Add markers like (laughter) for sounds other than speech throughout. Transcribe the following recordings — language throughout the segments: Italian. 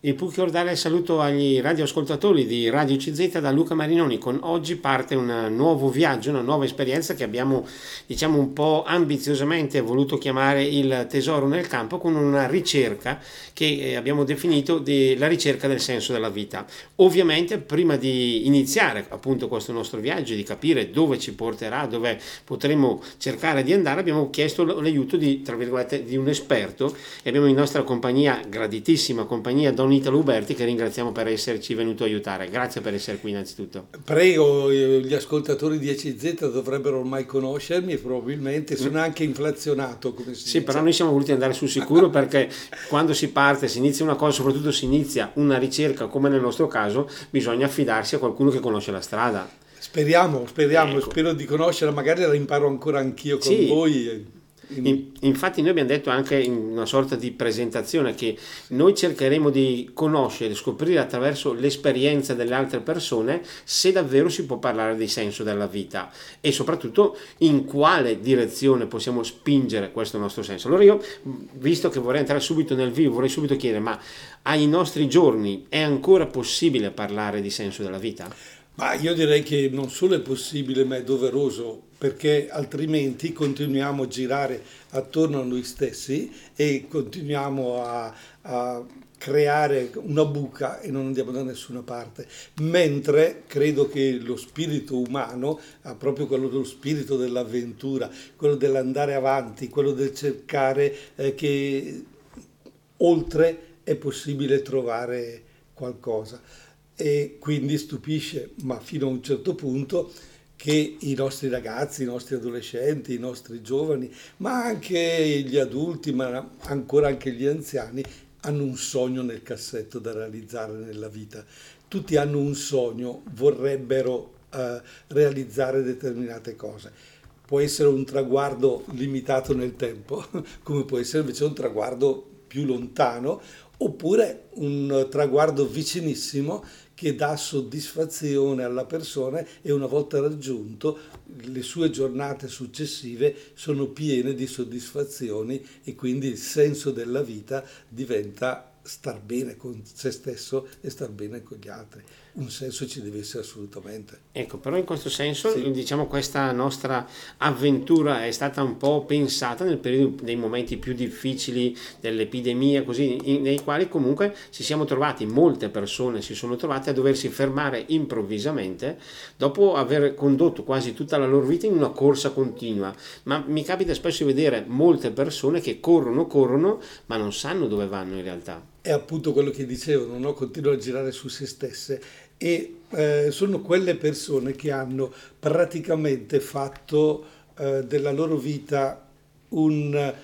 Il Pucchio dare il saluto agli radioascoltatori di Radio CZ da Luca Marinoni. Con oggi parte un nuovo viaggio, una nuova esperienza che abbiamo, diciamo, un po' ambiziosamente voluto chiamare il tesoro nel campo con una ricerca che eh, abbiamo definito la ricerca del senso della vita. Ovviamente, prima di iniziare appunto questo nostro viaggio, di capire dove ci porterà, dove potremo cercare di andare, abbiamo chiesto l'aiuto di, di un esperto e abbiamo in nostra compagnia, graditissima compagnia, Don Italo Uberti che ringraziamo per esserci venuto a aiutare. Grazie per essere qui innanzitutto. Prego, eh, gli ascoltatori di ECZ dovrebbero ormai conoscermi e probabilmente sono anche inflazionato. Come si sì, dice. però noi siamo voluti andare sul sicuro perché quando si parte, si inizia una cosa, soprattutto si inizia una ricerca come nel nostro caso, bisogna affidarsi a qualcuno che conosce la strada. Speriamo, speriamo, ecco. spero di conoscerla, magari la imparo ancora anch'io con sì. voi. In, infatti noi abbiamo detto anche in una sorta di presentazione che noi cercheremo di conoscere, scoprire attraverso l'esperienza delle altre persone se davvero si può parlare di senso della vita e soprattutto in quale direzione possiamo spingere questo nostro senso. Allora io, visto che vorrei entrare subito nel vivo, vorrei subito chiedere, ma ai nostri giorni è ancora possibile parlare di senso della vita? Ma io direi che non solo è possibile, ma è doveroso, perché altrimenti continuiamo a girare attorno a noi stessi e continuiamo a, a creare una buca e non andiamo da nessuna parte. Mentre credo che lo spirito umano ha proprio quello dello spirito dell'avventura, quello dell'andare avanti, quello del cercare eh, che oltre è possibile trovare qualcosa e quindi stupisce, ma fino a un certo punto, che i nostri ragazzi, i nostri adolescenti, i nostri giovani, ma anche gli adulti, ma ancora anche gli anziani, hanno un sogno nel cassetto da realizzare nella vita. Tutti hanno un sogno, vorrebbero eh, realizzare determinate cose. Può essere un traguardo limitato nel tempo, (laughs) come può essere invece un traguardo più lontano, oppure un traguardo vicinissimo che dà soddisfazione alla persona e una volta raggiunto le sue giornate successive sono piene di soddisfazioni e quindi il senso della vita diventa star bene con se stesso e star bene con gli altri un senso ci deve essere assolutamente. Ecco, però in questo senso, sì. diciamo, questa nostra avventura è stata un po' pensata nel periodo dei momenti più difficili dell'epidemia, così, in, nei quali comunque ci siamo trovati, molte persone si sono trovate a doversi fermare improvvisamente dopo aver condotto quasi tutta la loro vita in una corsa continua. Ma mi capita spesso di vedere molte persone che corrono, corrono, ma non sanno dove vanno in realtà. È appunto quello che dicevano, no? continuano a girare su se stesse e eh, sono quelle persone che hanno praticamente fatto eh, della loro vita un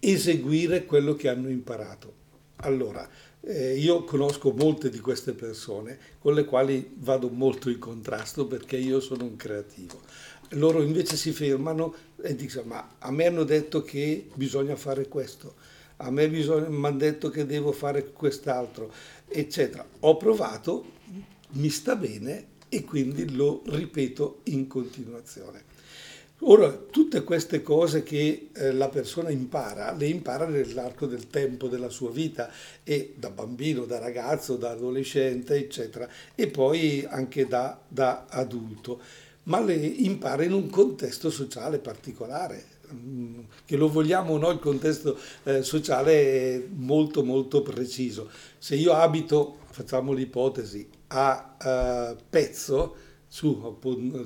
eseguire quello che hanno imparato. Allora, eh, io conosco molte di queste persone con le quali vado molto in contrasto perché io sono un creativo. Loro invece si fermano e dicono ma a me hanno detto che bisogna fare questo, a me mi hanno detto che devo fare quest'altro, eccetera. Ho provato, mi sta bene e quindi lo ripeto in continuazione. Ora, tutte queste cose che eh, la persona impara, le impara nell'arco del tempo della sua vita, e da bambino, da ragazzo, da adolescente, eccetera, e poi anche da, da adulto, ma le impara in un contesto sociale particolare, mm, che lo vogliamo o no, il contesto eh, sociale è molto molto preciso. Se io abito, facciamo l'ipotesi, a uh, Pezzo, su,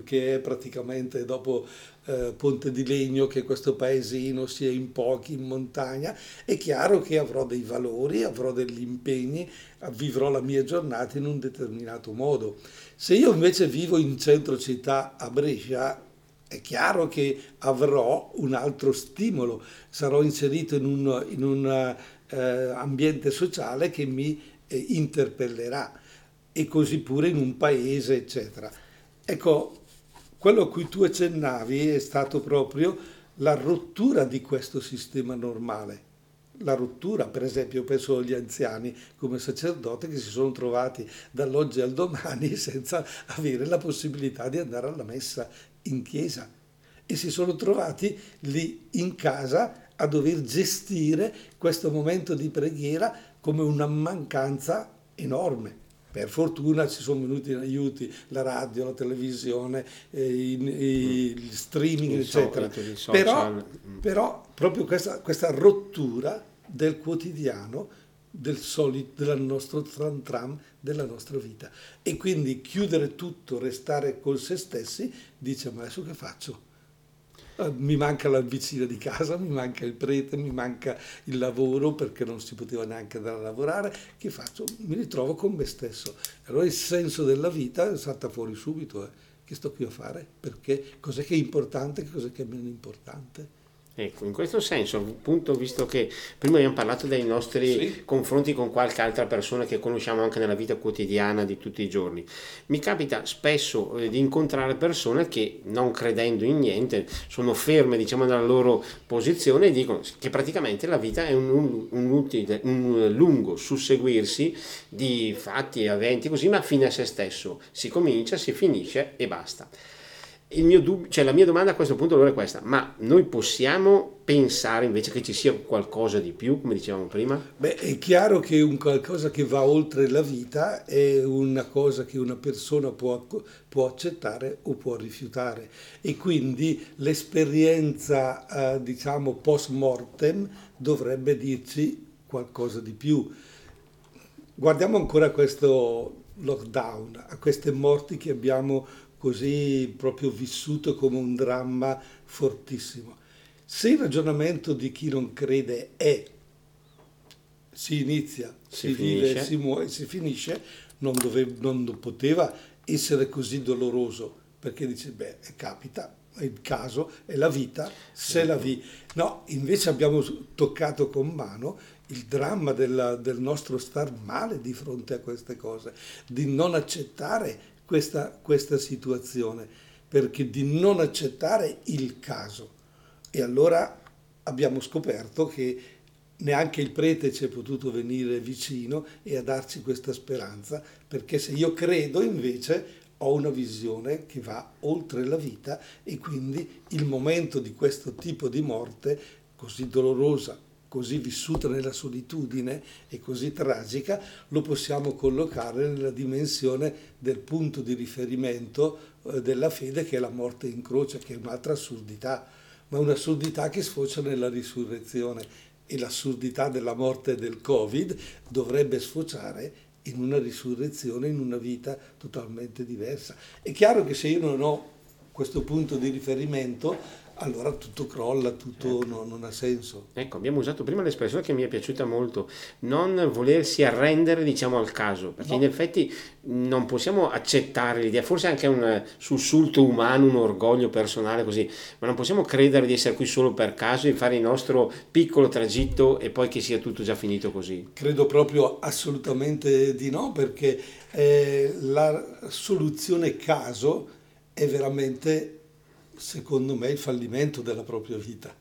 che è praticamente dopo uh, Ponte di Legno, che questo paesino sia in pochi, in montagna, è chiaro che avrò dei valori, avrò degli impegni, vivrò la mia giornata in un determinato modo. Se io invece vivo in centro città a Brescia, è chiaro che avrò un altro stimolo, sarò inserito in un, in un uh, ambiente sociale che mi eh, interpellerà e così pure in un paese, eccetera. Ecco, quello a cui tu accennavi è stato proprio la rottura di questo sistema normale. La rottura, per esempio, penso agli anziani come sacerdote che si sono trovati dall'oggi al domani (laughs) senza avere la possibilità di andare alla messa in chiesa e si sono trovati lì in casa a dover gestire questo momento di preghiera come una mancanza enorme. Per fortuna ci sono venuti in aiuti la radio, la televisione, eh, i, i, streaming, il eccetera. So, però, mm. però, proprio questa, questa, rottura del quotidiano, del solito, del nostro tram tram, della nostra vita. E quindi chiudere tutto, restare con se stessi, dice ma adesso che faccio? Eh, mi manca la vicina di casa, mi manca il prete, mi manca il lavoro perché non si poteva neanche andare a lavorare, che faccio? Mi ritrovo con me stesso. Allora il senso della vita salta fuori subito, eh. che sto qui a fare? Perché cos'è che è importante, cos'è che è meno importante? Ecco, in questo senso, appunto, visto che prima abbiamo parlato dei nostri sì. confronti con qualche altra persona che conosciamo anche nella vita quotidiana di tutti i giorni, mi capita spesso eh, di incontrare persone che non credendo in niente sono ferme diciamo nella loro posizione e dicono che praticamente la vita è un, un, un, utile, un lungo susseguirsi di fatti e eventi così, ma fine a se stesso. Si comincia, si finisce e basta dubbio, cioè la mia domanda a questo punto allora è questa, ma noi possiamo pensare invece che ci sia qualcosa di più, come dicevamo prima? Beh, è chiaro che un qualcosa che va oltre la vita è una cosa che una persona può, può accettare o può rifiutare e quindi l'esperienza, eh, diciamo, post mortem dovrebbe dirci qualcosa di più. Guardiamo ancora questo lockdown, a queste morti che abbiamo così proprio vissuto come un dramma fortissimo. Se il ragionamento di chi non crede è si inizia, si, si vive, si muore, si finisce, non, dove, non poteva essere così doloroso, perché dice, beh, capita, è il caso, è la vita, se la vi. No, invece abbiamo toccato con mano il dramma della, del nostro star male di fronte a queste cose, di non accettare questa, questa situazione, perché di non accettare il caso. E allora abbiamo scoperto che neanche il prete ci è potuto venire vicino e a darci questa speranza, perché se io credo invece ho una visione che va oltre la vita e quindi il momento di questo tipo di morte così dolorosa, così vissuta nella solitudine e così tragica, lo possiamo collocare nella dimensione del punto di riferimento eh, della fede che è la morte in croce, che è un'altra assurdità, ma un'assurdità che sfocia nella risurrezione e l'assurdità della morte del Covid dovrebbe sfociare in una risurrezione, in una vita totalmente diversa. È chiaro che se io non ho questo punto di riferimento, allora tutto crolla, tutto ecco. non, non, ha senso. Ecco, abbiamo usato prima l'espressione che mi è piaciuta molto, non volersi arrendere diciamo al caso, perché no. in effetti non possiamo accettare l'idea, forse anche un sussulto umano, un orgoglio personale così, ma non possiamo credere di essere qui solo per caso e fare il nostro piccolo tragitto e poi che sia tutto già finito così. Credo proprio assolutamente di no, perché eh, la soluzione caso è veramente secondo me, il fallimento della propria vita,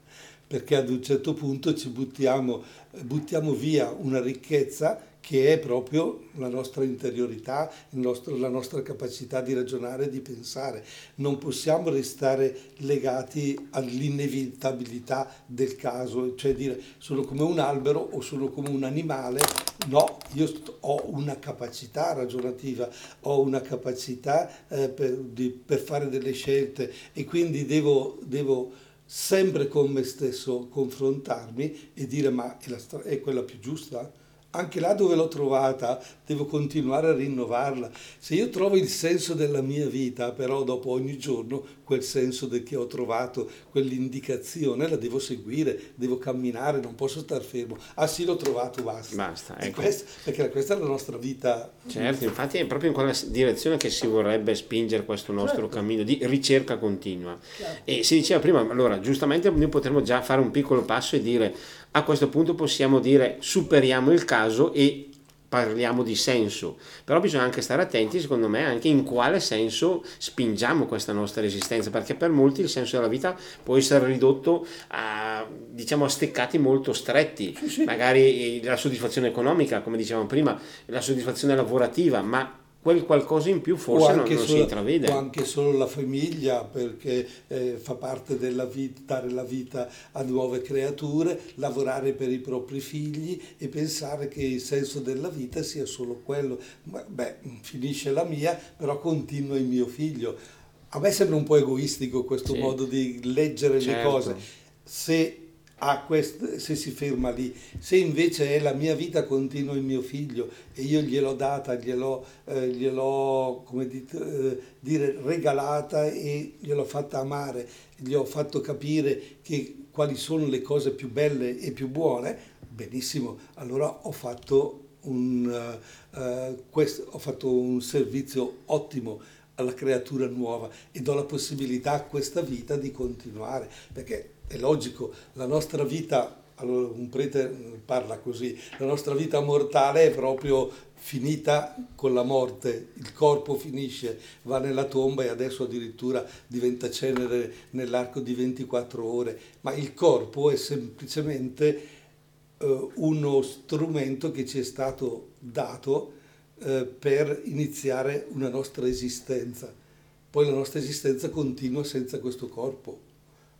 perché ad un certo punto ci buttiamo, buttiamo via una ricchezza che è proprio la nostra interiorità, nostro, la nostra capacità di ragionare e di pensare. Non possiamo restare legati all'inevitabilità del caso, cioè dire sono come un albero o sono come un animale. No, io ho una capacità ragionativa, ho una capacità eh, per, di, per, fare delle scelte e quindi devo, devo sempre con me stesso confrontarmi e dire ma è, la, è quella più giusta? Anche là dove l'ho trovata devo continuare a rinnovarla. Se io trovo il senso della mia vita, però dopo ogni giorno quel senso che ho trovato, quell'indicazione la devo seguire, devo camminare, non posso star fermo. Ah sì, l'ho trovato, basta. Basta, ecco. questa, perché questa è la nostra vita. Certo, infatti è proprio in quella direzione che si vorrebbe spingere questo nostro certo. cammino di ricerca continua. Certo. E si diceva prima, allora giustamente noi potremmo già fare un piccolo passo e dire a questo punto possiamo dire superiamo il caso e parliamo di senso, però bisogna anche stare attenti secondo me anche in quale senso spingiamo questa nostra esistenza, perché per molti il senso della vita può essere ridotto a, diciamo, a steccati molto stretti, sì, sì. magari la soddisfazione economica, come dicevamo prima, la soddisfazione lavorativa, ma quel qualcosa in più forse non, non solo, si intravede. O anche solo la famiglia, perché eh, fa parte della vita, dare la vita a nuove creature, lavorare per i propri figli e pensare che il senso della vita sia solo quello. Beh, finisce la mia, però continua il mio figlio. A me sembra un po' egoistico questo sì. modo di leggere certo. le cose. Se a quest- se si ferma lì. Se invece è la mia vita continua il mio figlio e io gliel'ho data, gliel'ho, eh, gliel'ho come dite, eh, dire, regalata e gliel'ho fatta amare, gli ho fatto capire che, quali sono le cose più belle e più buone, benissimo, allora ho fatto un, uh, quest- ho fatto un servizio ottimo alla creatura nuova e do la possibilità a questa vita di continuare, perché è logico, la nostra vita, allora un prete parla così, la nostra vita mortale è proprio finita con la morte, il corpo finisce, va nella tomba e adesso addirittura diventa cenere nell'arco di 24 ore, ma il corpo è semplicemente eh, uno strumento che ci è stato dato eh, per iniziare una nostra esistenza. Poi la nostra esistenza continua senza questo corpo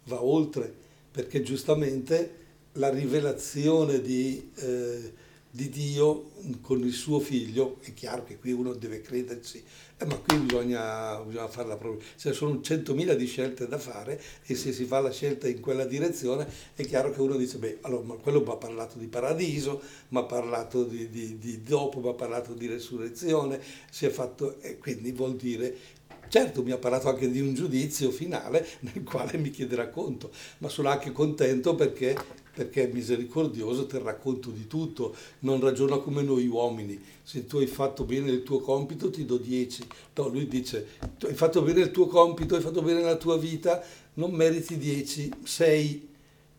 va oltre, perché giustamente la rivelazione di, eh, di, Dio con il suo figlio, è chiaro che qui uno deve crederci, eh, ma qui bisogna, bisogna farla proprio, cioè sono centomila di scelte da fare e se si fa la scelta in quella direzione è chiaro che uno dice, beh, allora, quello mi ha parlato di paradiso, mi ha parlato di, di, di dopo, mi ha parlato di resurrezione, si è fatto, e quindi vuol dire Certo, mi ha parlato anche di un giudizio finale (laughs) nel quale mi chiederà conto, ma sono anche contento perché, perché è misericordioso, terrà conto di tutto, non ragiona come noi uomini. Se tu hai fatto bene il tuo compito ti do 10. No, lui dice, hai fatto bene il tuo compito, hai fatto bene la tua vita, non meriti 10, 6.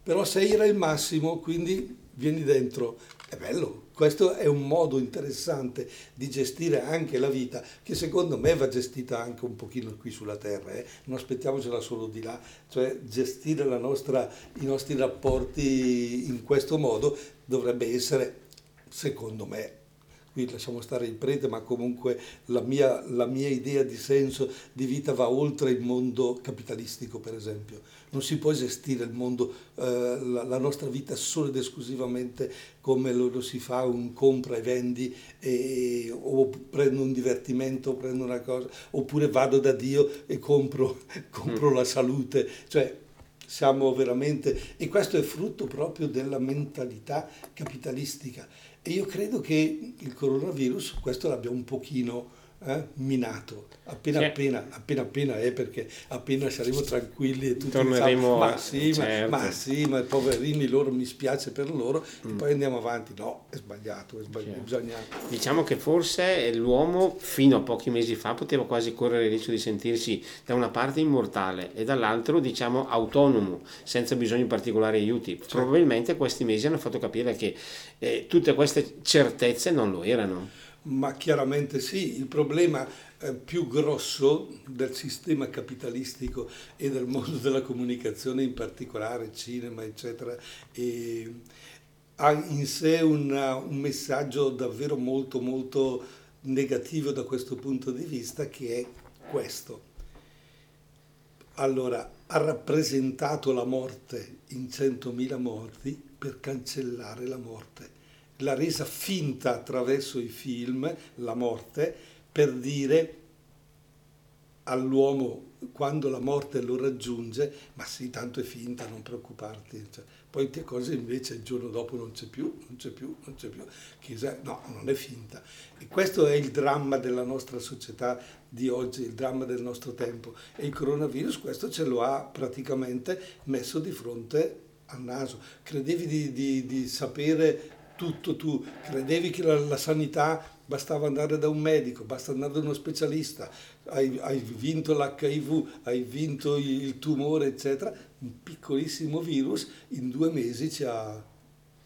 Però 6 era il massimo, quindi vieni dentro. È bello, questo è un modo interessante di gestire anche la vita, che secondo me va gestita anche un pochino qui sulla Terra, eh? non aspettiamocela solo di là, cioè gestire nostra, i nostri rapporti in questo modo dovrebbe essere, secondo me, qui lasciamo stare il prete, ma comunque la mia, la mia idea di senso di vita va oltre il mondo capitalistico, per esempio. Non si può gestire il mondo, eh, la, la, nostra vita solo ed esclusivamente come lo, lo si fa un compra e vendi, e, o prendo un divertimento, prendo una cosa, oppure vado da Dio e compro, (laughs) compro mm. la salute. Cioè, siamo veramente... E questo è frutto proprio della mentalità capitalistica. E io credo che il coronavirus questo l'abbia un pochino eh, minato, appena, sì. appena, appena appena è perché appena saremo tranquilli e tutti Torneremo diciamo, ma sì, certo. ma, ma, sì, ma poverini loro mi spiace per loro mm. e poi andiamo avanti, no, è sbagliato, è sbagliato. Certo. Bisogna... Diciamo che forse l'uomo fino a pochi mesi fa poteva quasi correre il rischio di sentirsi da una parte immortale e dall'altro diciamo autonomo, senza bisogno di particolari aiuti. Certo. Probabilmente questi mesi hanno fatto capire che eh, tutte queste certezze non lo erano. Ma chiaramente sì, il problema eh, più grosso del sistema capitalistico e del mondo (laughs) della comunicazione, in particolare cinema, eccetera, e ha in sé una, un messaggio davvero molto molto negativo da questo punto di vista che è questo. Allora, ha rappresentato la morte in 100.000 morti per cancellare la morte l'ha resa finta attraverso i film, la morte, per dire all'uomo quando la morte lo raggiunge, ma sì, tanto è finta, non preoccuparti. Cioè, poi te cose invece il giorno dopo non c'è più, non c'è più, non c'è più. Chissà, no, non è finta. E questo è il dramma della nostra società di oggi, il dramma del nostro tempo. E il coronavirus questo ce lo ha praticamente messo di fronte al naso. Credevi di, di, di sapere tutto tu, credevi che la, la, sanità bastava andare da un medico, basta andare da uno specialista, hai, hai vinto l'HIV, hai vinto il tumore, eccetera, un piccolissimo virus in due mesi ci ha...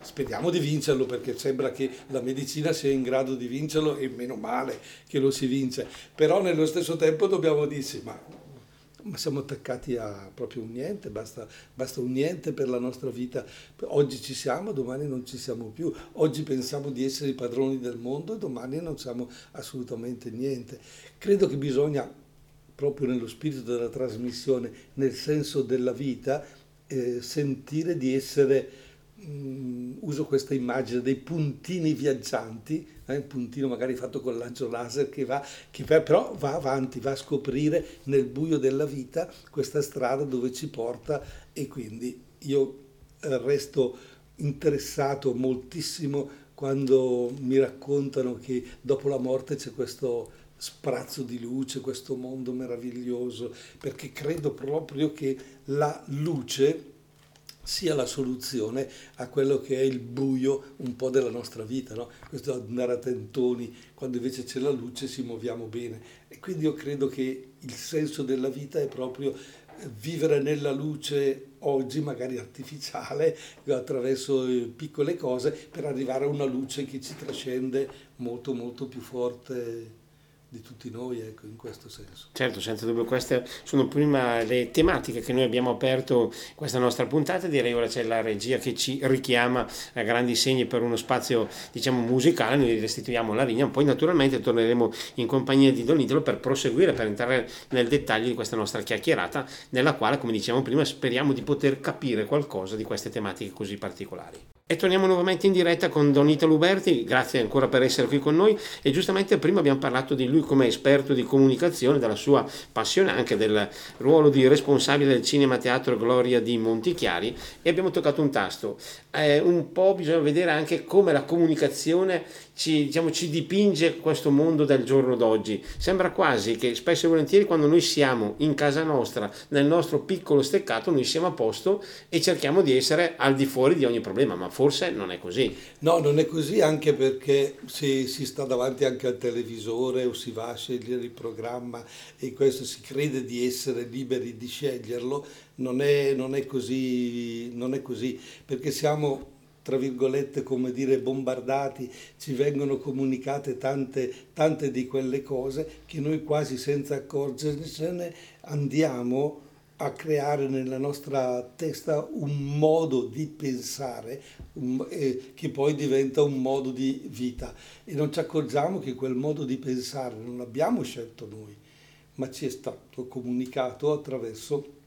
Speriamo di vincerlo perché sembra che la medicina sia in grado di vincerlo e meno male che lo si vince, però nello stesso tempo dobbiamo dirci, ma ma siamo attaccati a proprio un niente, basta, basta, un niente per la nostra vita. Oggi ci siamo, domani non ci siamo più. Oggi pensiamo di essere i padroni del mondo e domani non siamo assolutamente niente. Credo che bisogna, proprio nello spirito della trasmissione, nel senso della vita, eh, sentire di essere Mm, uso questa immagine dei puntini viaggianti, eh, un puntino magari fatto con lancio laser che va, che però va avanti, va a scoprire nel buio della vita questa strada dove ci porta e quindi io eh, resto interessato moltissimo quando mi raccontano che dopo la morte c'è questo sprazzo di luce, questo mondo meraviglioso, perché credo proprio che la luce sia la soluzione a quello che è il buio un po' della nostra vita, no? questo andare a tentoni, quando invece c'è la luce ci muoviamo bene. E quindi io credo che il senso della vita è proprio eh, vivere nella luce oggi, magari artificiale, (laughs) attraverso eh, piccole cose, per arrivare a una luce che ci trascende molto molto più forte di tutti noi, ecco, in questo senso. Certo, senza dubbio, queste sono prima le tematiche che noi abbiamo aperto questa nostra puntata, direi ora c'è la regia che ci richiama a grandi segni per uno spazio, diciamo, musicale, noi restituiamo la linea, poi naturalmente torneremo in compagnia di Don Italo per proseguire, per entrare nel dettaglio di questa nostra chiacchierata, nella quale, come dicevamo prima, speriamo di poter capire qualcosa di queste tematiche così particolari. E torniamo nuovamente in diretta con Don Italo Uberti, grazie ancora per essere qui con noi. E giustamente prima abbiamo parlato di lui come esperto di comunicazione, della sua passione anche del ruolo di responsabile del Cinema Teatro Gloria di Montichiari e abbiamo toccato un tasto. Eh, un po' bisogna vedere anche come la comunicazione ci, diciamo, ci dipinge questo mondo del giorno d'oggi. Sembra quasi che spesso e volentieri quando noi siamo in casa nostra, nel nostro piccolo steccato, noi siamo a posto e cerchiamo di essere al di fuori di ogni problema, ma forse non è così. No, non è così anche perché se si sta davanti anche al televisore o si va a scegliere il programma e questo si crede di essere liberi di sceglierlo, non è, non è, così, non è così, perché siamo tra virgolette, come dire, bombardati, ci vengono comunicate tante, tante di quelle cose che noi quasi senza accorgercene andiamo a creare nella nostra testa un modo di pensare un, eh, che poi diventa un modo di vita. E non ci accorgiamo che quel modo di pensare non l'abbiamo scelto noi, ma ci è stato comunicato attraverso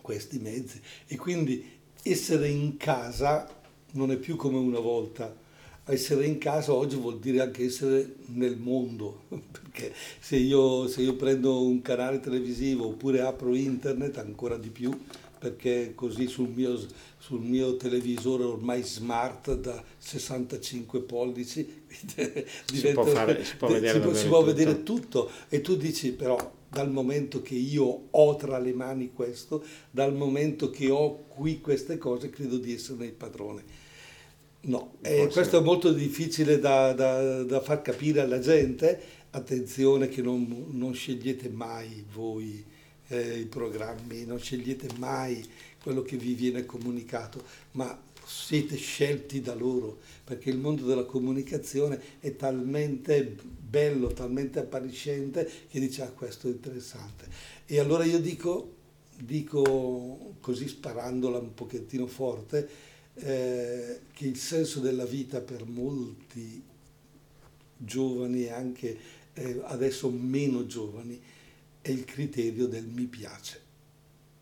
questi mezzi. E quindi essere in casa non è più come una volta. Essere in casa oggi vuol dire anche essere nel mondo, (laughs) perché se io, se io prendo un canale televisivo oppure apro internet ancora di più, perché così sul mio, sul mio, televisore ormai smart da 65 pollici (laughs) si può, fare, si può (laughs) vedere, si può, si può vedere tutto. e tu dici però dal momento che io ho tra le mani questo, dal momento che ho qui queste cose, credo di esserne il padrone. No, eh, questo è molto difficile da, da, da, far capire alla gente. Attenzione che non, non scegliete mai voi eh, i programmi, non scegliete mai quello che vi viene comunicato, ma siete scelti da loro, perché il mondo della comunicazione è talmente bello, talmente appariscente che dice ah questo è interessante. E allora io dico, dico così sparandola un pochettino forte, eh, che il senso della vita per molti giovani e anche eh, adesso meno giovani è il criterio del mi piace.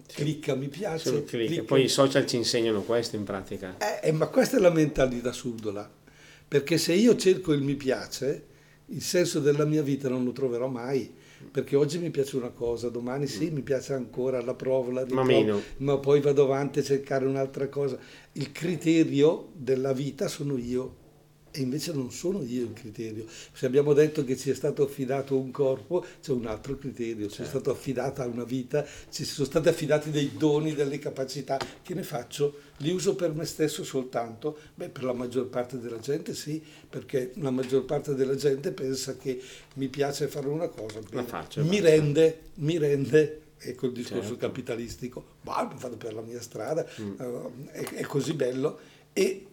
Clicca mi piace. Clicca. Clicca. Poi i social ci insegnano questo in pratica. Eh, eh, ma questa è la mentalità subdola, perché se io cerco il mi piace, il senso della mia vita non lo troverò mai perché oggi mi piace una cosa, domani sì, mi piace ancora, la la riprovo, ma poi vado avanti a cercare un'altra cosa. Il criterio della vita sono io e invece non sono io il criterio. Se abbiamo detto che ci è stato affidato un corpo, c'è un altro criterio, ci è certo. stata affidata una vita, ci sono stati affidati dei doni, delle capacità. Che ne faccio? Li uso per me stesso soltanto? Beh, per la maggior parte della gente sì, perché la maggior parte della gente pensa che mi piace fare una cosa, bene, faccio, mi, rende, mi rende ecco il discorso certo. capitalistico, vado per la mia strada, mm. uh, è, è, così bello e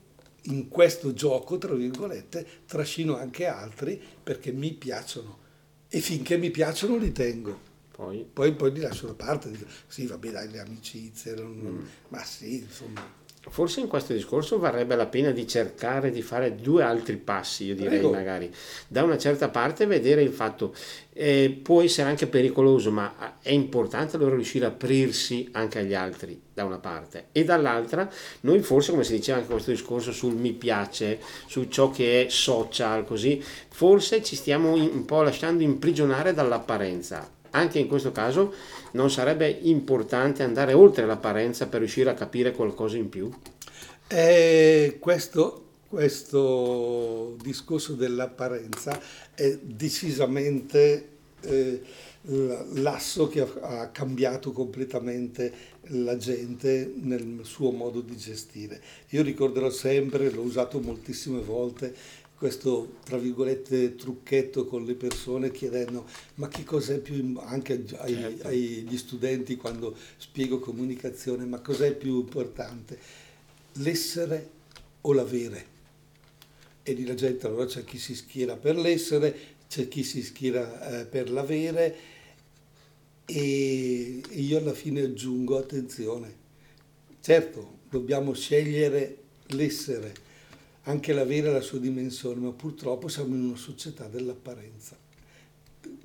in questo gioco, tra virgolette, trascino anche altri perché mi piacciono e finché mi piacciono li tengo. Poi? Poi, poi li lascio da parte, dico, sì, va bene, dai, le amicizie, mm. ma sì, insomma. Forse in questo discorso varrebbe la pena di cercare di fare due altri passi, io direi Prego. magari. Da una certa parte vedere il fatto, eh, può essere anche pericoloso, ma è importante allora riuscire a aprirsi anche agli altri, da una parte. E dall'altra, noi forse, come si diceva anche in questo discorso sul mi piace, su ciò che è social, così, forse ci stiamo un po' lasciando imprigionare dall'apparenza anche in questo caso non sarebbe importante andare oltre l'apparenza per riuscire a capire qualcosa in più? Eh, questo, questo, discorso dell'apparenza è decisamente eh, l'asso che ha, cambiato completamente la gente nel suo modo di gestire. Io ricorderò sempre, l'ho usato moltissime volte, questo tra virgolette trucchetto con le persone chiedendo ma che cos'è più anche ai, certo. agli studenti quando spiego comunicazione ma cos'è più importante? L'essere o l'avere? E di la gente allora c'è chi si schiera per l'essere c'è chi si schiera eh, per l'avere. E io alla fine aggiungo attenzione certo dobbiamo scegliere l'essere anche l'avere la sua dimensione, ma purtroppo siamo in una società dell'apparenza.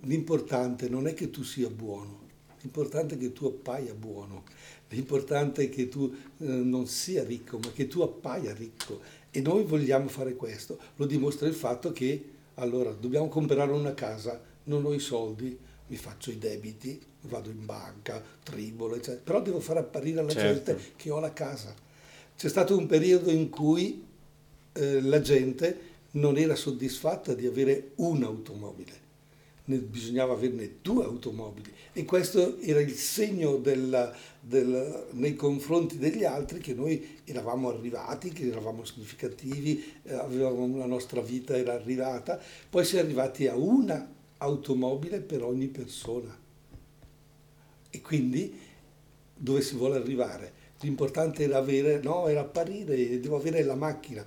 L'importante non è che tu sia buono, l'importante è che tu appaia buono, l'importante è che tu eh, non sia ricco, ma che tu appaia ricco. E noi vogliamo fare questo. Lo dimostra il fatto che, allora, dobbiamo comprare una casa, non ho i soldi, mi faccio i debiti, vado in banca, tribolo, eccetera. Però devo far apparire alla certo. gente che ho la casa. C'è stato un periodo in cui eh, la gente non era soddisfatta di avere un'automobile, bisognava averne due automobili e questo era il segno della, del, nei confronti degli altri che noi eravamo arrivati, che eravamo significativi, eh, avevamo, la nostra vita era arrivata, poi si è arrivati a una automobile per ogni persona e quindi dove si vuole arrivare? L'importante era avere, no, era apparire, devo avere la macchina.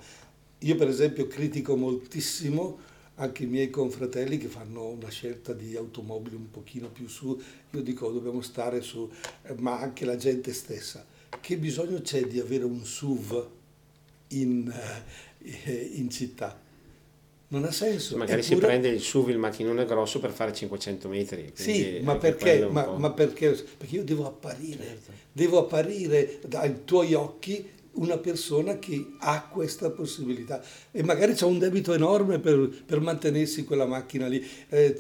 Io per esempio critico moltissimo anche i miei confratelli che fanno una scelta di automobili un pochino più su, io dico dobbiamo stare su, eh, ma anche la gente stessa. Che bisogno c'è di avere un SUV in, eh, in città? Non ha senso. Magari Eppure... si prende il SUV, il macchinone grosso per fare 500 metri. Sì, ma perché? Ma, ma perché? perché? io devo apparire, certo. devo apparire ai tuoi occhi una persona che ha questa possibilità e magari c'è un debito enorme per, per mantenersi quella macchina lì. Eh,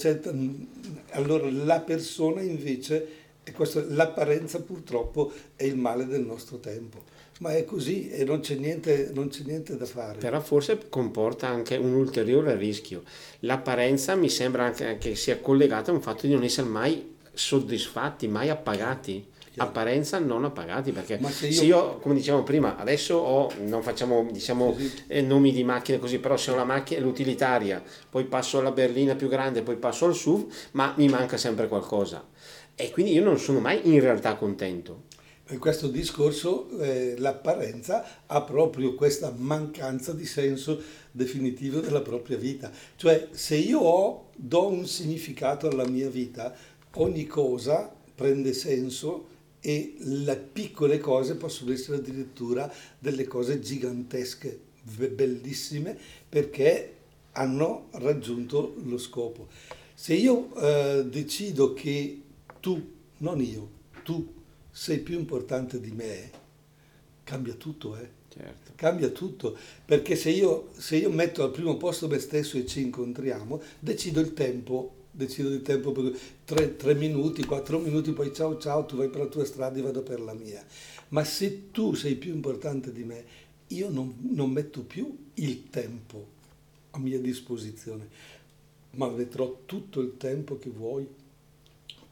allora la persona invece, e questo, l'apparenza purtroppo è il male del nostro tempo. Ma è così e non c'è, niente, non c'è niente da fare. Però forse comporta anche un ulteriore rischio. L'apparenza mi sembra anche che sia collegata a un fatto di non essere mai soddisfatti, mai appagati apparenza non appagati perché se io... se io... come dicevamo prima adesso ho non facciamo diciamo eh, nomi di macchine così però se ho la macchina l'utilitaria poi passo alla berlina più grande poi passo al SUV ma mi manca sempre qualcosa. E quindi io non sono mai in realtà contento. In questo discorso eh, l'apparenza ha proprio questa mancanza di senso definitivo della propria vita. Cioè se io ho, do un significato alla mia vita ogni cosa prende senso e le piccole cose possono essere addirittura delle cose gigantesche, bellissime, perché hanno raggiunto lo scopo. Se io eh, decido che tu, non io, tu sei più importante di me, cambia tutto, eh? Certo. Cambia tutto, perché se io, se io metto al primo posto me stesso e ci incontriamo, decido il tempo decido di tempo per tre, tre, minuti, quattro minuti, poi ciao ciao, tu vai per la tua strada, io vado per la mia. Ma se tu sei più importante di me, io non, non metto più il tempo a mia disposizione, ma metterò tutto il tempo che vuoi,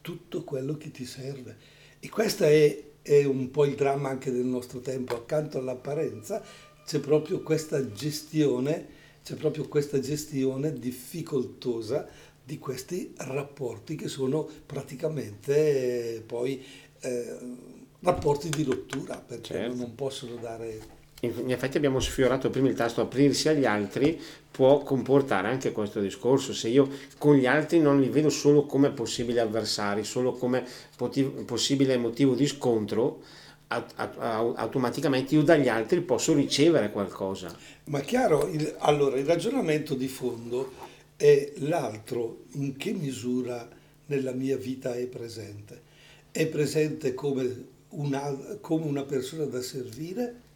tutto quello che ti serve. E questo è, è un po' il dramma anche del nostro tempo, accanto all'apparenza c'è proprio questa gestione, c'è proprio questa gestione difficoltosa di questi rapporti che sono praticamente eh, poi eh, rapporti di rottura perché certo. non possono dare in effetti abbiamo sfiorato prima il tasto aprirsi agli altri, può comportare anche questo discorso. Se io con gli altri non li vedo solo come possibili avversari, solo come potiv- possibile motivo di scontro, automaticamente io dagli altri posso ricevere qualcosa. Ma chiaro, il, allora il ragionamento di fondo è l'altro in che misura nella mia vita è presente. È presente come una, come una persona da servire?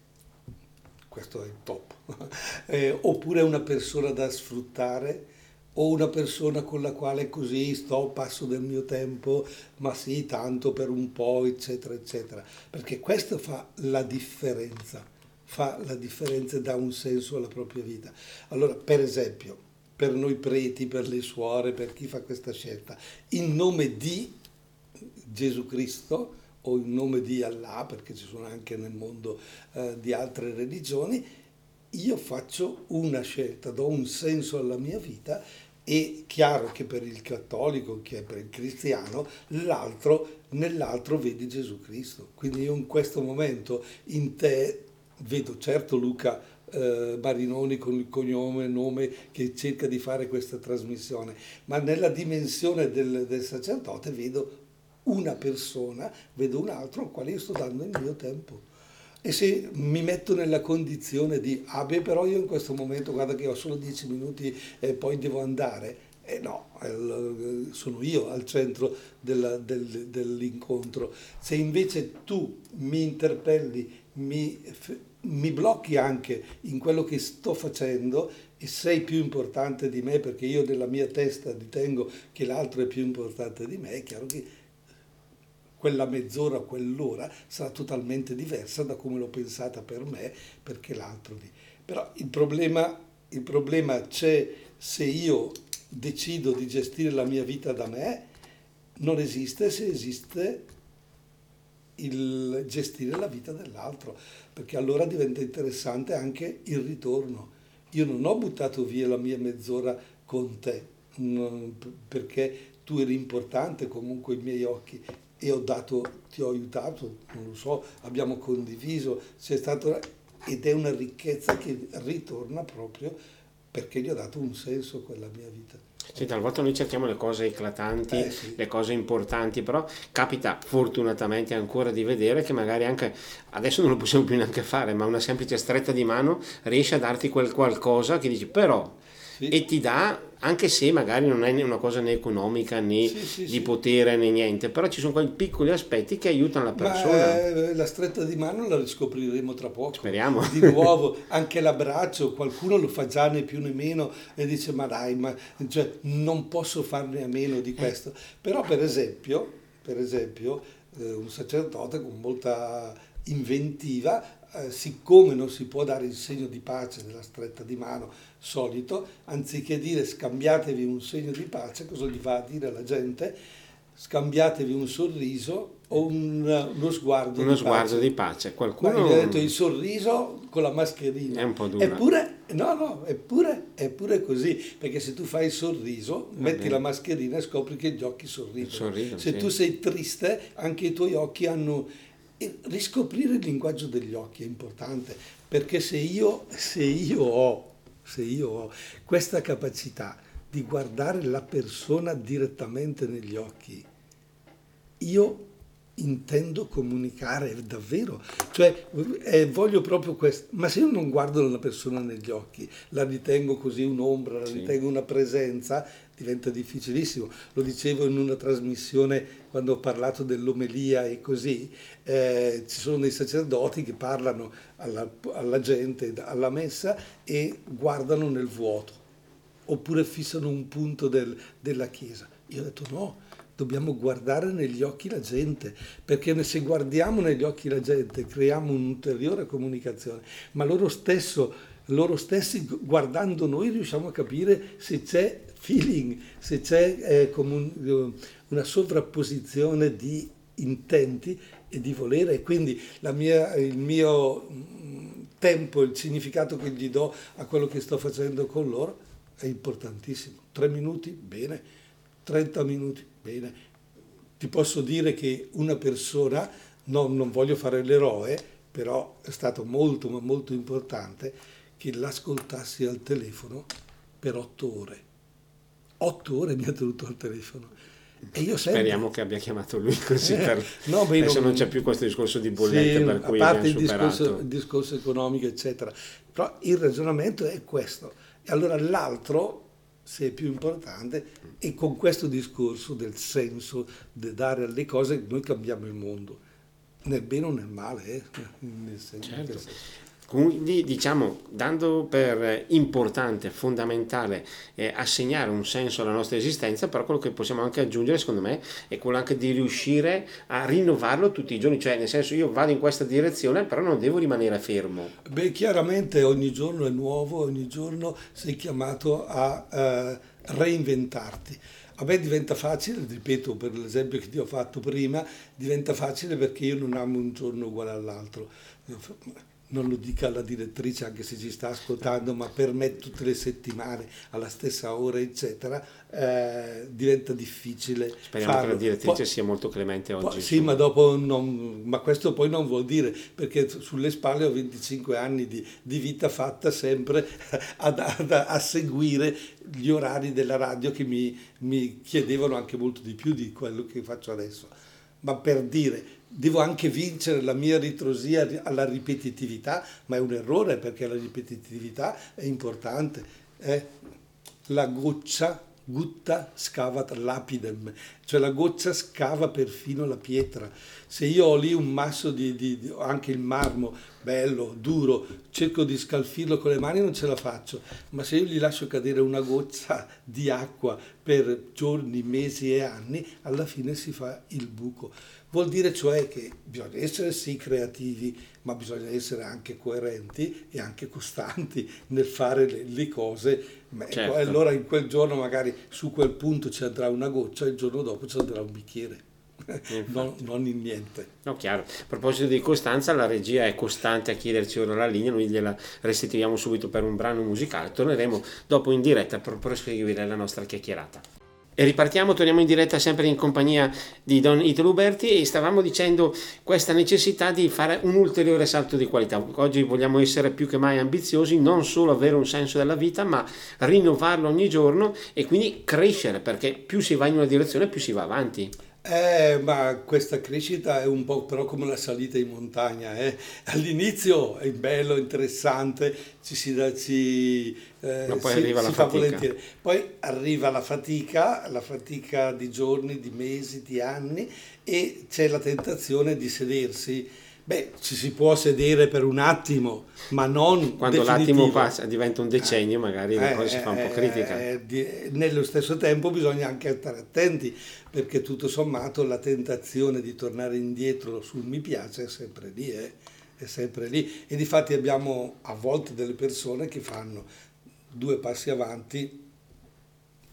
questo è il top, (laughs) eh, oppure una persona da sfruttare o una persona con la quale così sto, passo del mio tempo, ma sì, tanto per un po', eccetera, eccetera. Perché questo fa la differenza, fa la differenza e dà un senso alla propria vita. Allora, per esempio, per noi preti, per le suore, per chi fa questa scelta, in nome di Gesù Cristo, o in nome di Allah, perché ci sono anche nel mondo eh, di altre religioni, io faccio una scelta, do un senso alla mia vita e chiaro che per il cattolico, che per il cristiano, l'altro, nell'altro vedi Gesù Cristo. Quindi io in questo momento in te vedo certo Luca eh, Marinoni con il cognome, nome che cerca di fare questa trasmissione, ma nella dimensione del, del sacerdote vedo una persona, vedo un altro al quale io sto dando il mio tempo. E se mi metto nella condizione di, ah beh però io in questo momento guarda che ho solo dieci minuti e poi devo andare, eh no, sono io al centro della, del, dell'incontro. Se invece tu mi interpelli, mi, mi blocchi anche in quello che sto facendo e sei più importante di me perché io nella mia testa ritengo che l'altro è più importante di me, è chiaro che quella mezz'ora, quell'ora sarà totalmente diversa da come l'ho pensata per me, perché l'altro di... Però il problema, il problema c'è se io decido di gestire la mia vita da me, non esiste se esiste il gestire la vita dell'altro, perché allora diventa interessante anche il ritorno. Io non ho buttato via la mia mezz'ora con te, perché tu eri importante comunque ai miei occhi e ho dato, ti ho aiutato, non lo so, abbiamo condiviso, c'è stato, ed è una ricchezza che ritorna proprio perché gli ho dato un senso a quella mia vita. Sì, talvolta noi cerchiamo le cose eclatanti, eh, sì. le cose importanti, però capita fortunatamente ancora di vedere che magari anche, adesso non lo possiamo più neanche fare, ma una semplice stretta di mano riesce a darti quel qualcosa che dici però sì. e ti dà, anche se magari non è una cosa né economica né sì, di potere né niente, però ci sono quei piccoli aspetti che aiutano la persona. Ma, eh, la stretta di mano la riscopriremo tra poco. Speriamo. Di nuovo, (laughs) anche l'abbraccio, qualcuno lo fa già né più né meno e dice ma dai, ma cioè, non posso farne a meno di questo. Eh. Però per esempio, per esempio eh, un sacerdote con molta inventiva eh, siccome non si può dare il segno di pace nella stretta di mano solito, anziché dire scambiatevi un segno di pace, cosa gli va a dire alla gente? Scambiatevi un sorriso o un, uno sguardo uno di sguardo pace. di pace. Qualcuno... Ma gli ha detto il sorriso con la mascherina. È un po' duro. Eppure, no, no, eppure, eppure così, perché se tu fai il sorriso, Va metti bene. la mascherina e scopri che gli occhi sorridono. Sorrido, se sì. tu sei triste, anche i tuoi occhi hanno e riscoprire il linguaggio degli occhi è importante, perché se io, se io, ho, se io ho questa capacità di guardare la persona direttamente negli occhi, io intendo comunicare davvero, cioè eh, voglio proprio questo, ma se io non guardo la persona negli occhi, la ritengo così un'ombra, la sì. ritengo una presenza, diventa difficilissimo. Lo dicevo in una trasmissione quando ho parlato dell'omelia e così, eh, ci sono dei sacerdoti che parlano alla, alla gente, alla messa e guardano nel vuoto, oppure fissano un punto del, della chiesa. Io ho detto no, dobbiamo guardare negli occhi la gente, perché se guardiamo negli occhi la gente creiamo un'ulteriore comunicazione, ma loro, stesso, loro stessi guardando noi riusciamo a capire se c'è feeling, se c'è eh, come un, una sovrapposizione di intenti e di volere e quindi mia, il mio mm, tempo, il significato che gli do a quello che sto facendo con loro è importantissimo. Tre minuti, bene, 30 minuti, bene. Ti posso dire che una persona, no, non voglio fare l'eroe, però è stato molto ma molto importante che l'ascoltassi al telefono per otto ore. Otto ore mi ha tenuto al telefono. E io sempre... Speriamo che abbia chiamato lui così eh, per... no, Adesso non... non c'è più questo discorso di bollette sì, per cui a parte il discorso, il discorso economico eccetera però il ragionamento è questo e allora l'altro se è più importante e con questo discorso del senso di dare alle cose noi cambiamo il mondo nel bene o nel male eh? nel senso, certo. Quindi diciamo, dando per importante, fondamentale eh, assegnare un senso alla nostra esistenza, però quello che possiamo anche aggiungere secondo me è quello anche di riuscire a rinnovarlo tutti i giorni, cioè nel senso io vado in questa direzione, però non devo rimanere fermo. Beh, chiaramente ogni giorno è nuovo, ogni giorno sei chiamato a eh, reinventarti. A me diventa facile, ripeto per l'esempio che ti ho fatto prima, diventa facile perché io non amo un giorno uguale all'altro non lo dica alla direttrice anche se ci sta ascoltando, ma per me tutte le settimane alla stessa ora, eccetera, eh, diventa difficile. Speriamo farlo. che la direttrice poi, sia molto clemente oggi. Poi, sì, ma, dopo non, ma questo poi non vuol dire, perché sulle spalle ho 25 anni di, di vita fatta sempre (laughs) ad, ad, a seguire gli orari della radio che mi, mi chiedevano anche molto di più di quello che faccio adesso. Ma per dire, devo anche vincere la mia ritrosia alla ripetitività, ma è un errore perché la ripetitività è importante. Eh? La goccia, gutta scavat lapidem, cioè la goccia scava perfino la pietra. Se io ho lì un masso di, di, di anche il marmo, bello, duro, cerco di scalfirlo con le mani non ce la faccio, ma se io gli lascio cadere una goccia di acqua per giorni, mesi e anni, alla fine si fa il buco. Vuol dire cioè che bisogna essere sì creativi, ma bisogna essere anche coerenti e anche costanti nel fare le, le cose. Certo. allora in quel giorno magari su quel punto ci andrà una goccia, il giorno dopo ci andrà un bicchiere. Non, non, in niente. No, chiaro. A proposito di costanza, la regia è costante a chiederci ora la linea, noi gliela restituiamo subito per un brano musicale. Torneremo dopo in diretta per proseguire la nostra chiacchierata. E ripartiamo, torniamo in diretta sempre in compagnia di Don Italo Uberti e stavamo dicendo questa necessità di fare un ulteriore salto di qualità. Oggi vogliamo essere più che mai ambiziosi, non solo avere un senso della vita, ma rinnovarlo ogni giorno e quindi crescere, perché più si va in una direzione più si va avanti. Eh, ma questa crescita è un po' però come la salita in montagna. Eh. All'inizio è bello, interessante, ci si, da, ci, eh, poi si, arriva la si fa volentieri. Poi arriva la fatica, la fatica di giorni, di mesi, di anni e c'è la tentazione di sedersi Beh, ci si può sedere per un attimo, ma non Quando l'attimo passa, diventa un decennio, magari la cosa si fa un po' critica. Eh, di, nello stesso tempo bisogna anche stare attenti, perché tutto sommato la tentazione di tornare indietro sul mi piace è sempre lì, eh, è sempre lì. E difatti abbiamo a volte delle persone che fanno due passi avanti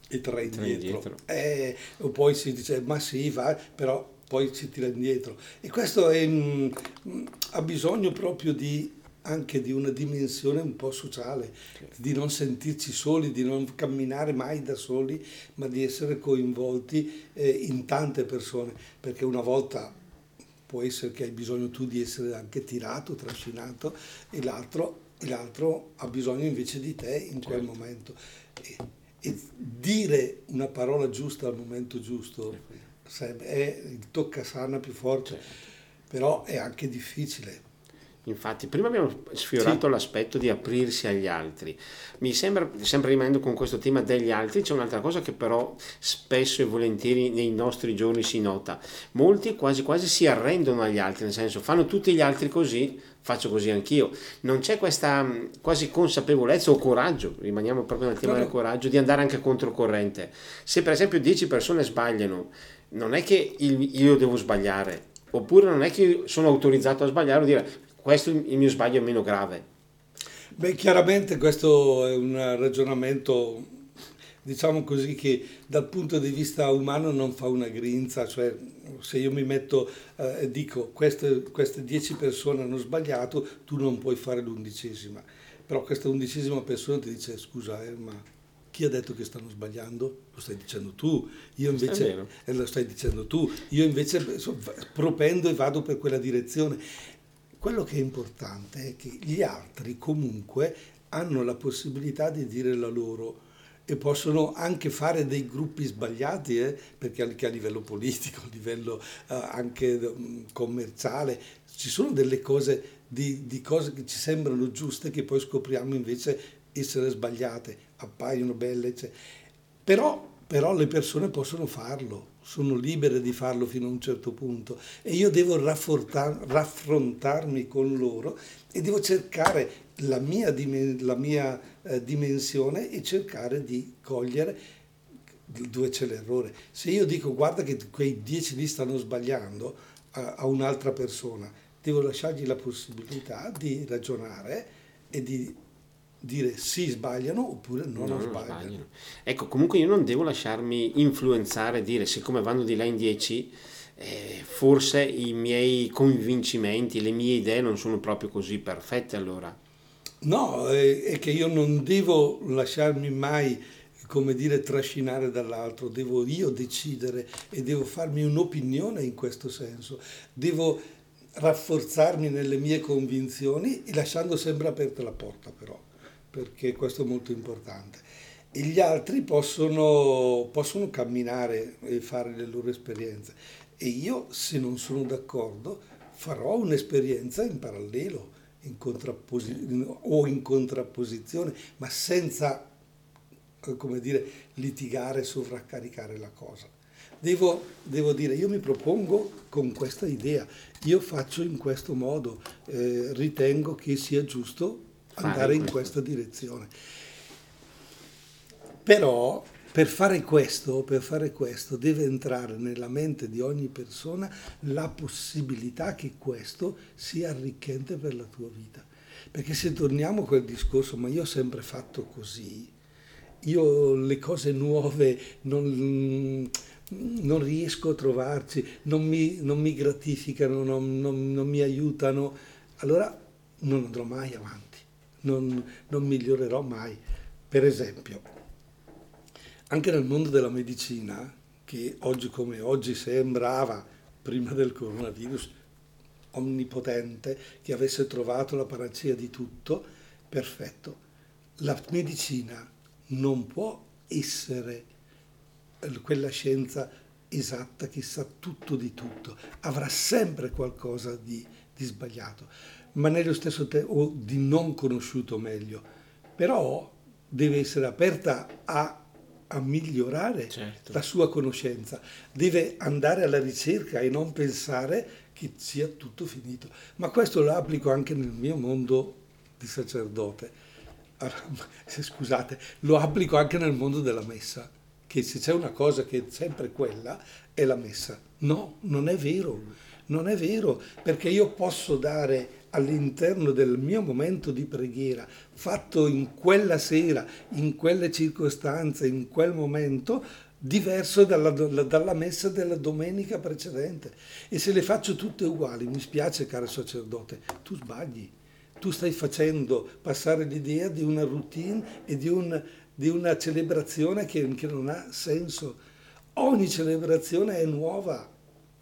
e tre indietro. Indietro. Eh, o poi si dice, ma sì, va, però poi si tira indietro. E questo è, mh, mm, ha bisogno proprio di, anche di una dimensione un po' sociale, di non sentirci soli, di non camminare mai da soli, ma di essere coinvolti eh, in tante persone, perché una volta può essere che hai bisogno tu di essere anche tirato, trascinato, e l'altro, e l'altro ha bisogno invece di te in quel certo. momento. E, e dire una parola giusta al momento giusto è il toccasana più forte, certo. però è anche difficile. Infatti, prima abbiamo sfiorato sì. l'aspetto di aprirsi agli altri. Mi sembra, sempre rimanendo con questo tema degli altri, c'è un'altra cosa che però spesso e volentieri nei nostri giorni si nota. Molti quasi quasi si arrendono agli altri, nel senso fanno tutti gli altri così, faccio così anch'io. Non c'è questa quasi consapevolezza o coraggio, rimaniamo proprio nel tema del coraggio, di andare anche controcorrente. Se per esempio 10 persone sbagliano, non è che io devo sbagliare, oppure non è che sono autorizzato a sbagliare o dire questo il mio sbaglio è meno grave. Beh, chiaramente questo è un ragionamento, diciamo così, che dal punto di vista umano non fa una grinza, cioè se io mi metto eh, e dico queste, queste dieci persone hanno sbagliato, tu non puoi fare l'undicesima, però questa undicesima persona ti dice scusa, eh, ma chi ha detto che stanno sbagliando? Lo stai dicendo tu, io invece eh, lo stai dicendo tu, io invece propendo e vado per quella direzione. quello che è importante è che gli altri comunque hanno la possibilità di dire la loro e possono anche fare dei gruppi sbagliati, eh, perché anche a livello politico, a livello eh, anche mm, commerciale, ci sono delle cose, di, di cose che ci sembrano giuste che poi scopriamo invece essere sbagliate, appaiono belle, cioè. però, però le persone possono farlo, sono libere di farlo fino a un certo punto e io devo raffrontarmi con loro e devo cercare la mia, la mia eh, dimensione e cercare di cogliere dove c'è l'errore. Se io dico guarda che quei dieci lì stanno sbagliando a, a un'altra persona, devo lasciargli la possibilità di ragionare e di dire sì sbagliano oppure no, no non sbagliano. sbagliano. Ecco, comunque io non devo lasciarmi influenzare, dire siccome vanno di là in 10, eh, forse i miei convincimenti, le mie idee non sono proprio così perfette allora. No, è, è che io non devo lasciarmi mai come dire, trascinare dall'altro, devo io decidere e devo farmi un'opinione in questo senso, devo rafforzarmi nelle mie convinzioni lasciando sempre aperta la porta però, perché questo è molto importante. E gli altri possono, possono camminare e fare le loro esperienze e io se non sono d'accordo farò un'esperienza in parallelo in o in contrapposizione, ma senza eh, come dire, litigare, sovraccaricare la cosa. Devo, devo, dire, io mi propongo con questa idea, io faccio in questo modo, eh, ritengo che sia giusto andare in questa direzione. Però per fare questo, per fare questo deve entrare nella mente di ogni persona la possibilità che questo sia arricchente per la tua vita. Perché se torniamo a quel discorso, ma io ho sempre fatto così, io le cose nuove non, non riesco a trovarci, non mi, non mi gratificano, non, non, mi aiutano, allora non andrò mai avanti, non migliorerò mai. Per esempio, anche nel mondo della medicina, che oggi come oggi sembrava, prima del coronavirus, onnipotente, che avesse trovato la panacea di tutto, perfetto. La medicina non può essere quella scienza esatta che sa tutto di tutto, avrà sempre qualcosa di, di sbagliato, ma nello stesso tempo, o di non conosciuto meglio, però deve essere aperta a a migliorare certo. la sua conoscenza, deve andare alla ricerca e non pensare che sia tutto finito. Ma questo lo applico anche nel mio mondo di sacerdote. (laughs) Scusate, lo applico anche nel mondo della messa, che se c'è una cosa che è sempre quella, è la messa. No, non è vero, non è vero, perché io posso dare all'interno del mio momento di preghiera, fatto in quella sera, in quelle circostanze, in quel momento, diverso dalla, dalla, messa della domenica precedente. E se le faccio tutte uguali, mi spiace caro sacerdote, tu sbagli. Tu stai facendo passare l'idea di una routine e di, un, di una celebrazione che, che non ha senso. Ogni celebrazione è nuova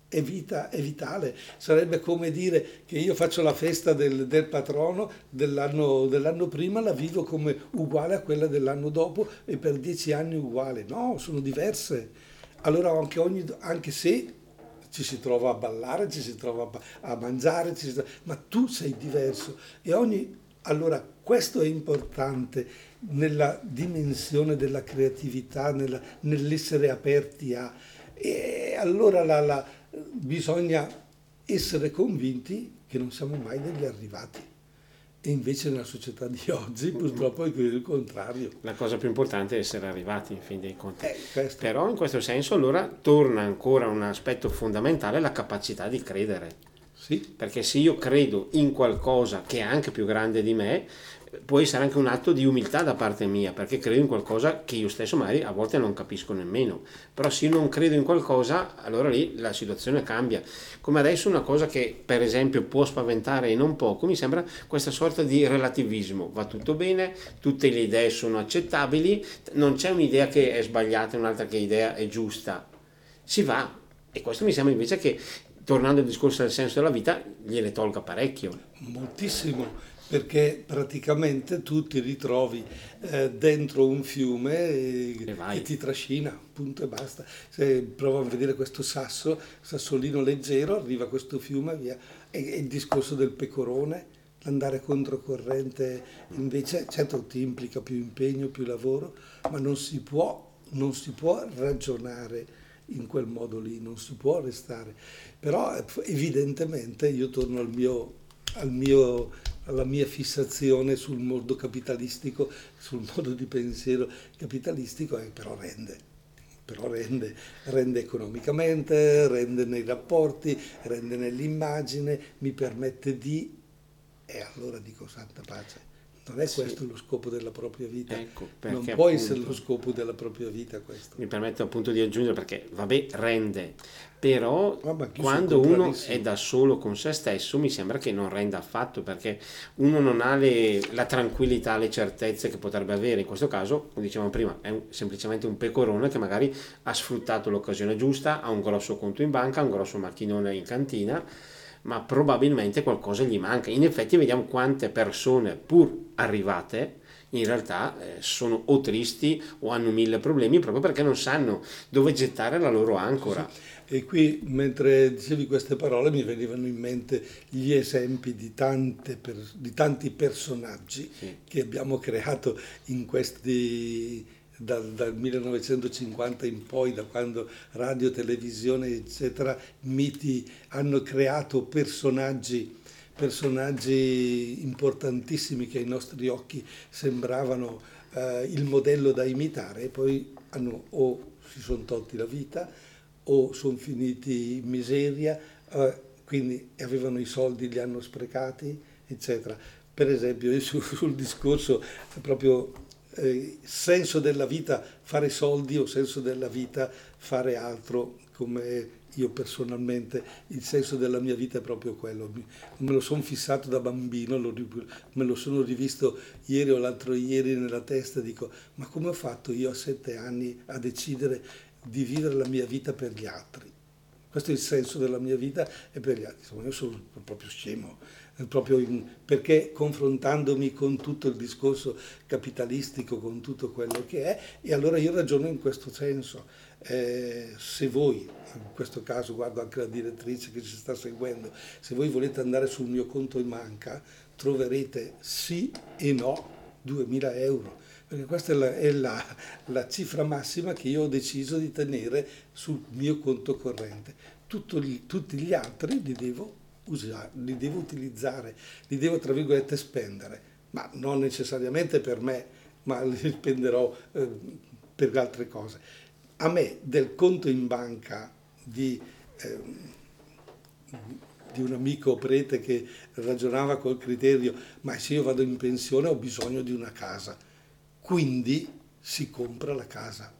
è vita, è vitale. Sarebbe come dire che io faccio la festa del, del patrono dell'anno, dell'anno, prima, la vivo come uguale a quella dell'anno dopo e per dieci anni uguale. No, sono diverse. Allora anche, ogni, anche se ci si trova a ballare, ci si trova a, mangiare, trova, ma tu sei diverso. E ogni, allora questo è importante nella dimensione della creatività, nella, nell'essere aperti a... E allora la, la bisogna essere convinti che non siamo mai degli arrivati. E invece nella società di oggi purtroppo è il contrario. La cosa più importante è essere arrivati in fin dei conti. Eh, Però in questo senso allora torna ancora un aspetto fondamentale, la capacità di credere. Sì. Perché se io credo in qualcosa che è anche più grande di me, può essere anche un atto di umiltà da parte mia, perché credo in qualcosa che io stesso magari a volte non capisco nemmeno. Però se io non credo in qualcosa, allora lì la situazione cambia. Come adesso una cosa che per esempio può spaventare e non poco, mi sembra questa sorta di relativismo. Va tutto bene, tutte le idee sono accettabili, non c'è un'idea che è sbagliata e un'altra che idea è giusta. Si va. E questo mi sembra invece che tornando al discorso del senso della vita, gliele tolga parecchio. Moltissimo, perché praticamente tu ti ritrovi eh, dentro un fiume e, e ti trascina, punto e basta. Se provo a vedere questo sasso, sassolino leggero, arriva questo fiume via. E, e il discorso del pecorone, andare controcorrente invece, certo ti implica più impegno, più lavoro, ma non si può, non si può ragionare in quel modo lì, non si può restare. Però evidentemente io torno al mio, al mio, alla mia fissazione sul mondo capitalistico, sul modo di pensiero capitalistico, e però rende però rende, rende, economicamente, rende nei rapporti, rende nell'immagine, mi permette di... E allora dico santa pace. Non è questo sì. lo scopo della propria vita. Ecco, non può appunto, essere lo scopo della propria vita questo. Mi permetto appunto di aggiungere perché, vabbè, rende, però ah, quando uno è da solo con se stesso mi sembra che non renda affatto perché uno non ha le, la tranquillità, le certezze che potrebbe avere. In questo caso, come dicevamo prima, è un, semplicemente un pecorone che magari ha sfruttato l'occasione giusta, ha un grosso conto in banca, un grosso macchinone in cantina ma probabilmente qualcosa gli manca. In effetti vediamo quante persone pur arrivate in realtà eh, sono o tristi o hanno mille problemi proprio perché non sanno dove gettare la loro ancora. E qui mentre dicevi queste parole mi venivano in mente gli esempi di, per, di tanti personaggi sì. che abbiamo creato in questi dal, dal, 1950 in poi, da quando radio, televisione, eccetera, miti hanno creato personaggi, personaggi importantissimi che ai nostri occhi sembravano eh, il modello da imitare e poi hanno, o si sono tolti la vita o sono finiti in miseria, eh, quindi avevano i soldi, li hanno sprecati, eccetera. Per esempio, sul, sul discorso proprio eh, senso della vita fare soldi o senso della vita fare altro come io personalmente il senso della mia vita è proprio quello. Me lo sono fissato da bambino me lo sono rivisto ieri o l'altro ieri nella testa dico ma come ho fatto io a sette anni a decidere di vivere la mia vita per gli altri? Questo è il senso della mia vita e per gli altri. Insomma io sono proprio scemo proprio in, perché confrontandomi con tutto il discorso capitalistico, con tutto quello che è, e allora io ragiono in questo senso. Eh, se voi, in questo caso guardo anche la direttrice che ci sta seguendo, se voi volete andare sul mio conto in banca, troverete sì e no 2000 euro perché questa è, la, è la, la, cifra massima che io ho deciso di tenere sul mio conto corrente. Tutto, tutti gli altri li devo usare, li devo utilizzare, li devo tra virgolette spendere, ma non necessariamente per me, ma (laughs) li spenderò eh, per altre cose. A me del conto in banca di, eh, di un amico prete che ragionava col criterio, ma se io vado in pensione ho bisogno di una casa, quindi si compra la casa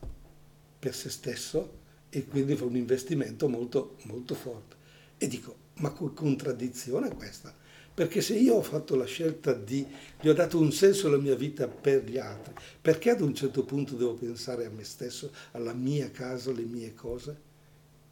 per se stesso e quindi fa un investimento molto, molto forte. E dico, ma che contraddizione questa? Perché se io ho fatto la scelta di, gli ho dato un senso alla mia vita per gli altri, perché ad un certo punto devo pensare a me stesso, alla mia casa, alle mie cose?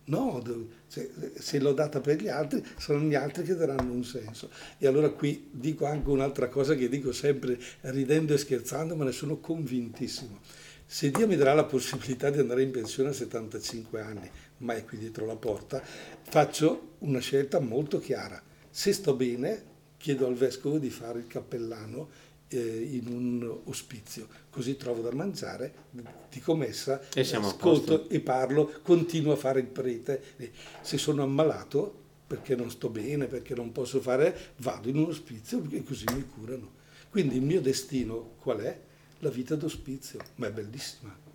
No, se, se l'ho data per gli altri, saranno gli altri che daranno un senso. E allora qui dico anche un'altra cosa che dico sempre ridendo e scherzando, ma ne sono convintissimo. Se Dio mi darà la possibilità di andare in pensione a 75 anni, ma è qui dietro la porta, faccio una scelta molto chiara. Se sto bene, chiedo al vescovo di fare il cappellano eh, in un ospizio, così trovo da mangiare, dico messa, e ascolto e parlo, continuo a fare il prete. Se sono ammalato, perché non sto bene, perché non posso fare, vado in un ospizio e così mi curano. Quindi il mio destino qual è? La vita d'ospizio, ma è bellissima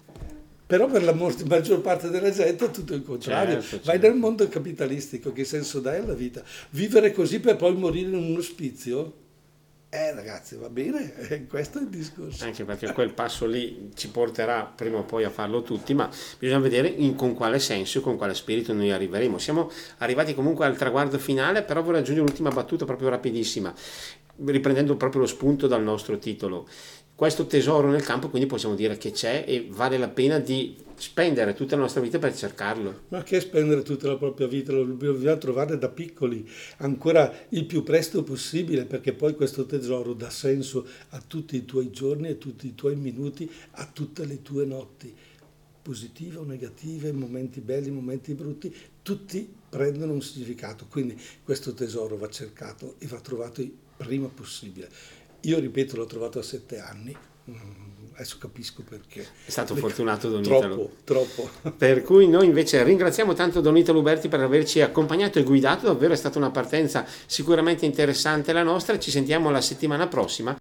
però per la maggior parte della gente è tutto il contrario. Certo, certo. Vai nel mondo capitalistico, che senso dai alla vita? Vivere così per poi morire in un ospizio? Eh ragazzi, va bene, eh, questo è il discorso. Anche perché quel passo lì ci porterà prima o poi a farlo tutti, ma bisogna vedere in, con quale senso e con quale spirito noi arriveremo. Siamo arrivati comunque al traguardo finale, però vorrei aggiungere l'ultima battuta proprio rapidissima, riprendendo proprio lo spunto dal nostro titolo questo tesoro nel campo, quindi possiamo dire che c'è e vale la pena di spendere tutta la nostra vita per cercarlo. Ma che spendere tutta la propria vita? Lo dobbiamo trovare da piccoli, ancora il più presto possibile, perché poi questo tesoro dà senso a tutti i tuoi giorni, a tutti i tuoi minuti, a tutte le tue notti positive o negative, momenti belli, momenti brutti, tutti prendono un significato. Quindi questo tesoro va cercato e va trovato il prima possibile. Io ripeto, l'ho trovato a sette anni, mm, adesso capisco perché. È stato fortunato Don troppo, Italo. Troppo, (laughs) Per cui noi invece ringraziamo tanto Don Italo Uberti per averci accompagnato e guidato, davvero è stata una partenza sicuramente interessante la nostra, ci sentiamo la settimana prossima.